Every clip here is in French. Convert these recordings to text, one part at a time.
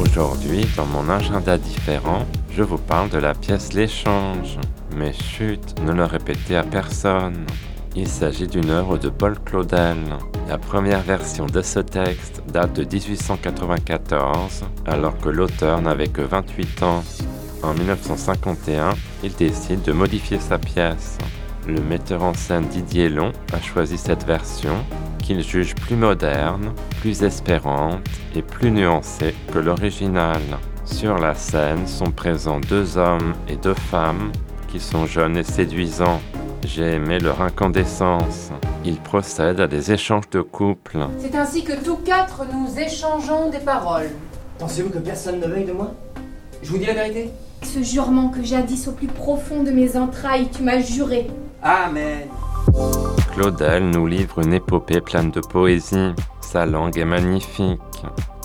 Aujourd'hui, dans mon agenda différent, je vous parle de la pièce L'échange. Mais chut, ne le répétez à personne. Il s'agit d'une œuvre de Paul Claudel. La première version de ce texte date de 1894, alors que l'auteur n'avait que 28 ans. En 1951, il décide de modifier sa pièce. Le metteur en scène Didier Long a choisi cette version qu'il juge plus moderne, plus espérante et plus nuancée que l'original. Sur la scène sont présents deux hommes et deux femmes qui sont jeunes et séduisants. J'ai aimé leur incandescence. Ils procèdent à des échanges de couple. C'est ainsi que tous quatre nous échangeons des paroles. Pensez-vous que personne ne veuille de moi? Je vous dis la vérité? Ce jurement que jadis au plus profond de mes entrailles tu m'as juré. Amen. Claudel nous livre une épopée pleine de poésie. Sa langue est magnifique.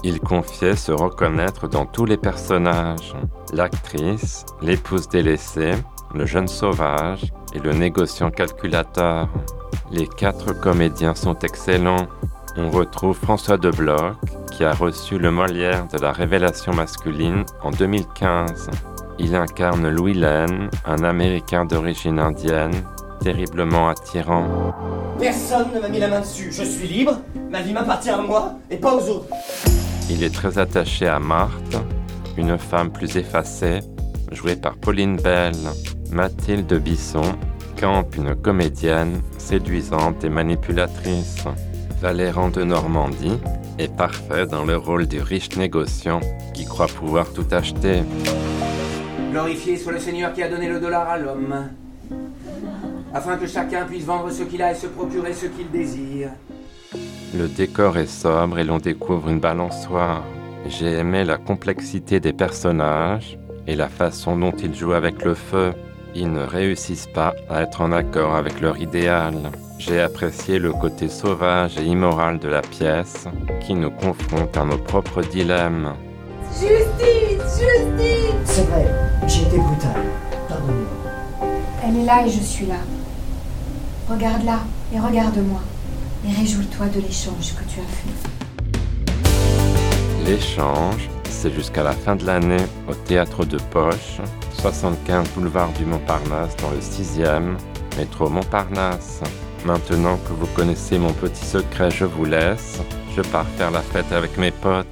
Il confiait se reconnaître dans tous les personnages. L'actrice, l'épouse délaissée, le jeune sauvage et le négociant calculateur. Les quatre comédiens sont excellents. On retrouve François de Bloch, qui a reçu le Molière de la révélation masculine en 2015. Il incarne Louis Lane, un Américain d'origine indienne terriblement attirant. Personne ne m'a mis la main dessus. Je suis libre, ma vie m'appartient à moi et pas aux autres. Il est très attaché à Marthe, une femme plus effacée, jouée par Pauline Bell. Mathilde Bisson campe une comédienne séduisante et manipulatrice. Valéran de Normandie est parfait dans le rôle du riche négociant qui croit pouvoir tout acheter. Glorifié soit le Seigneur qui a donné le dollar à l'homme afin que chacun puisse vendre ce qu'il a et se procurer ce qu'il désire. Le décor est sobre et l'on découvre une balançoire. J'ai aimé la complexité des personnages et la façon dont ils jouent avec le feu. Ils ne réussissent pas à être en accord avec leur idéal. J'ai apprécié le côté sauvage et immoral de la pièce qui nous confronte à nos propres dilemmes. Justice Justice C'est vrai, j'ai été brutal. Pardonne-moi. Elle est là et je suis là. Regarde-la et regarde-moi. Et réjouis-toi de l'échange que tu as fait. L'échange, c'est jusqu'à la fin de l'année au théâtre de Poche, 75 boulevard du Montparnasse dans le 6e, métro Montparnasse. Maintenant que vous connaissez mon petit secret, je vous laisse. Je pars faire la fête avec mes potes.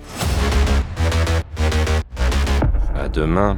À demain.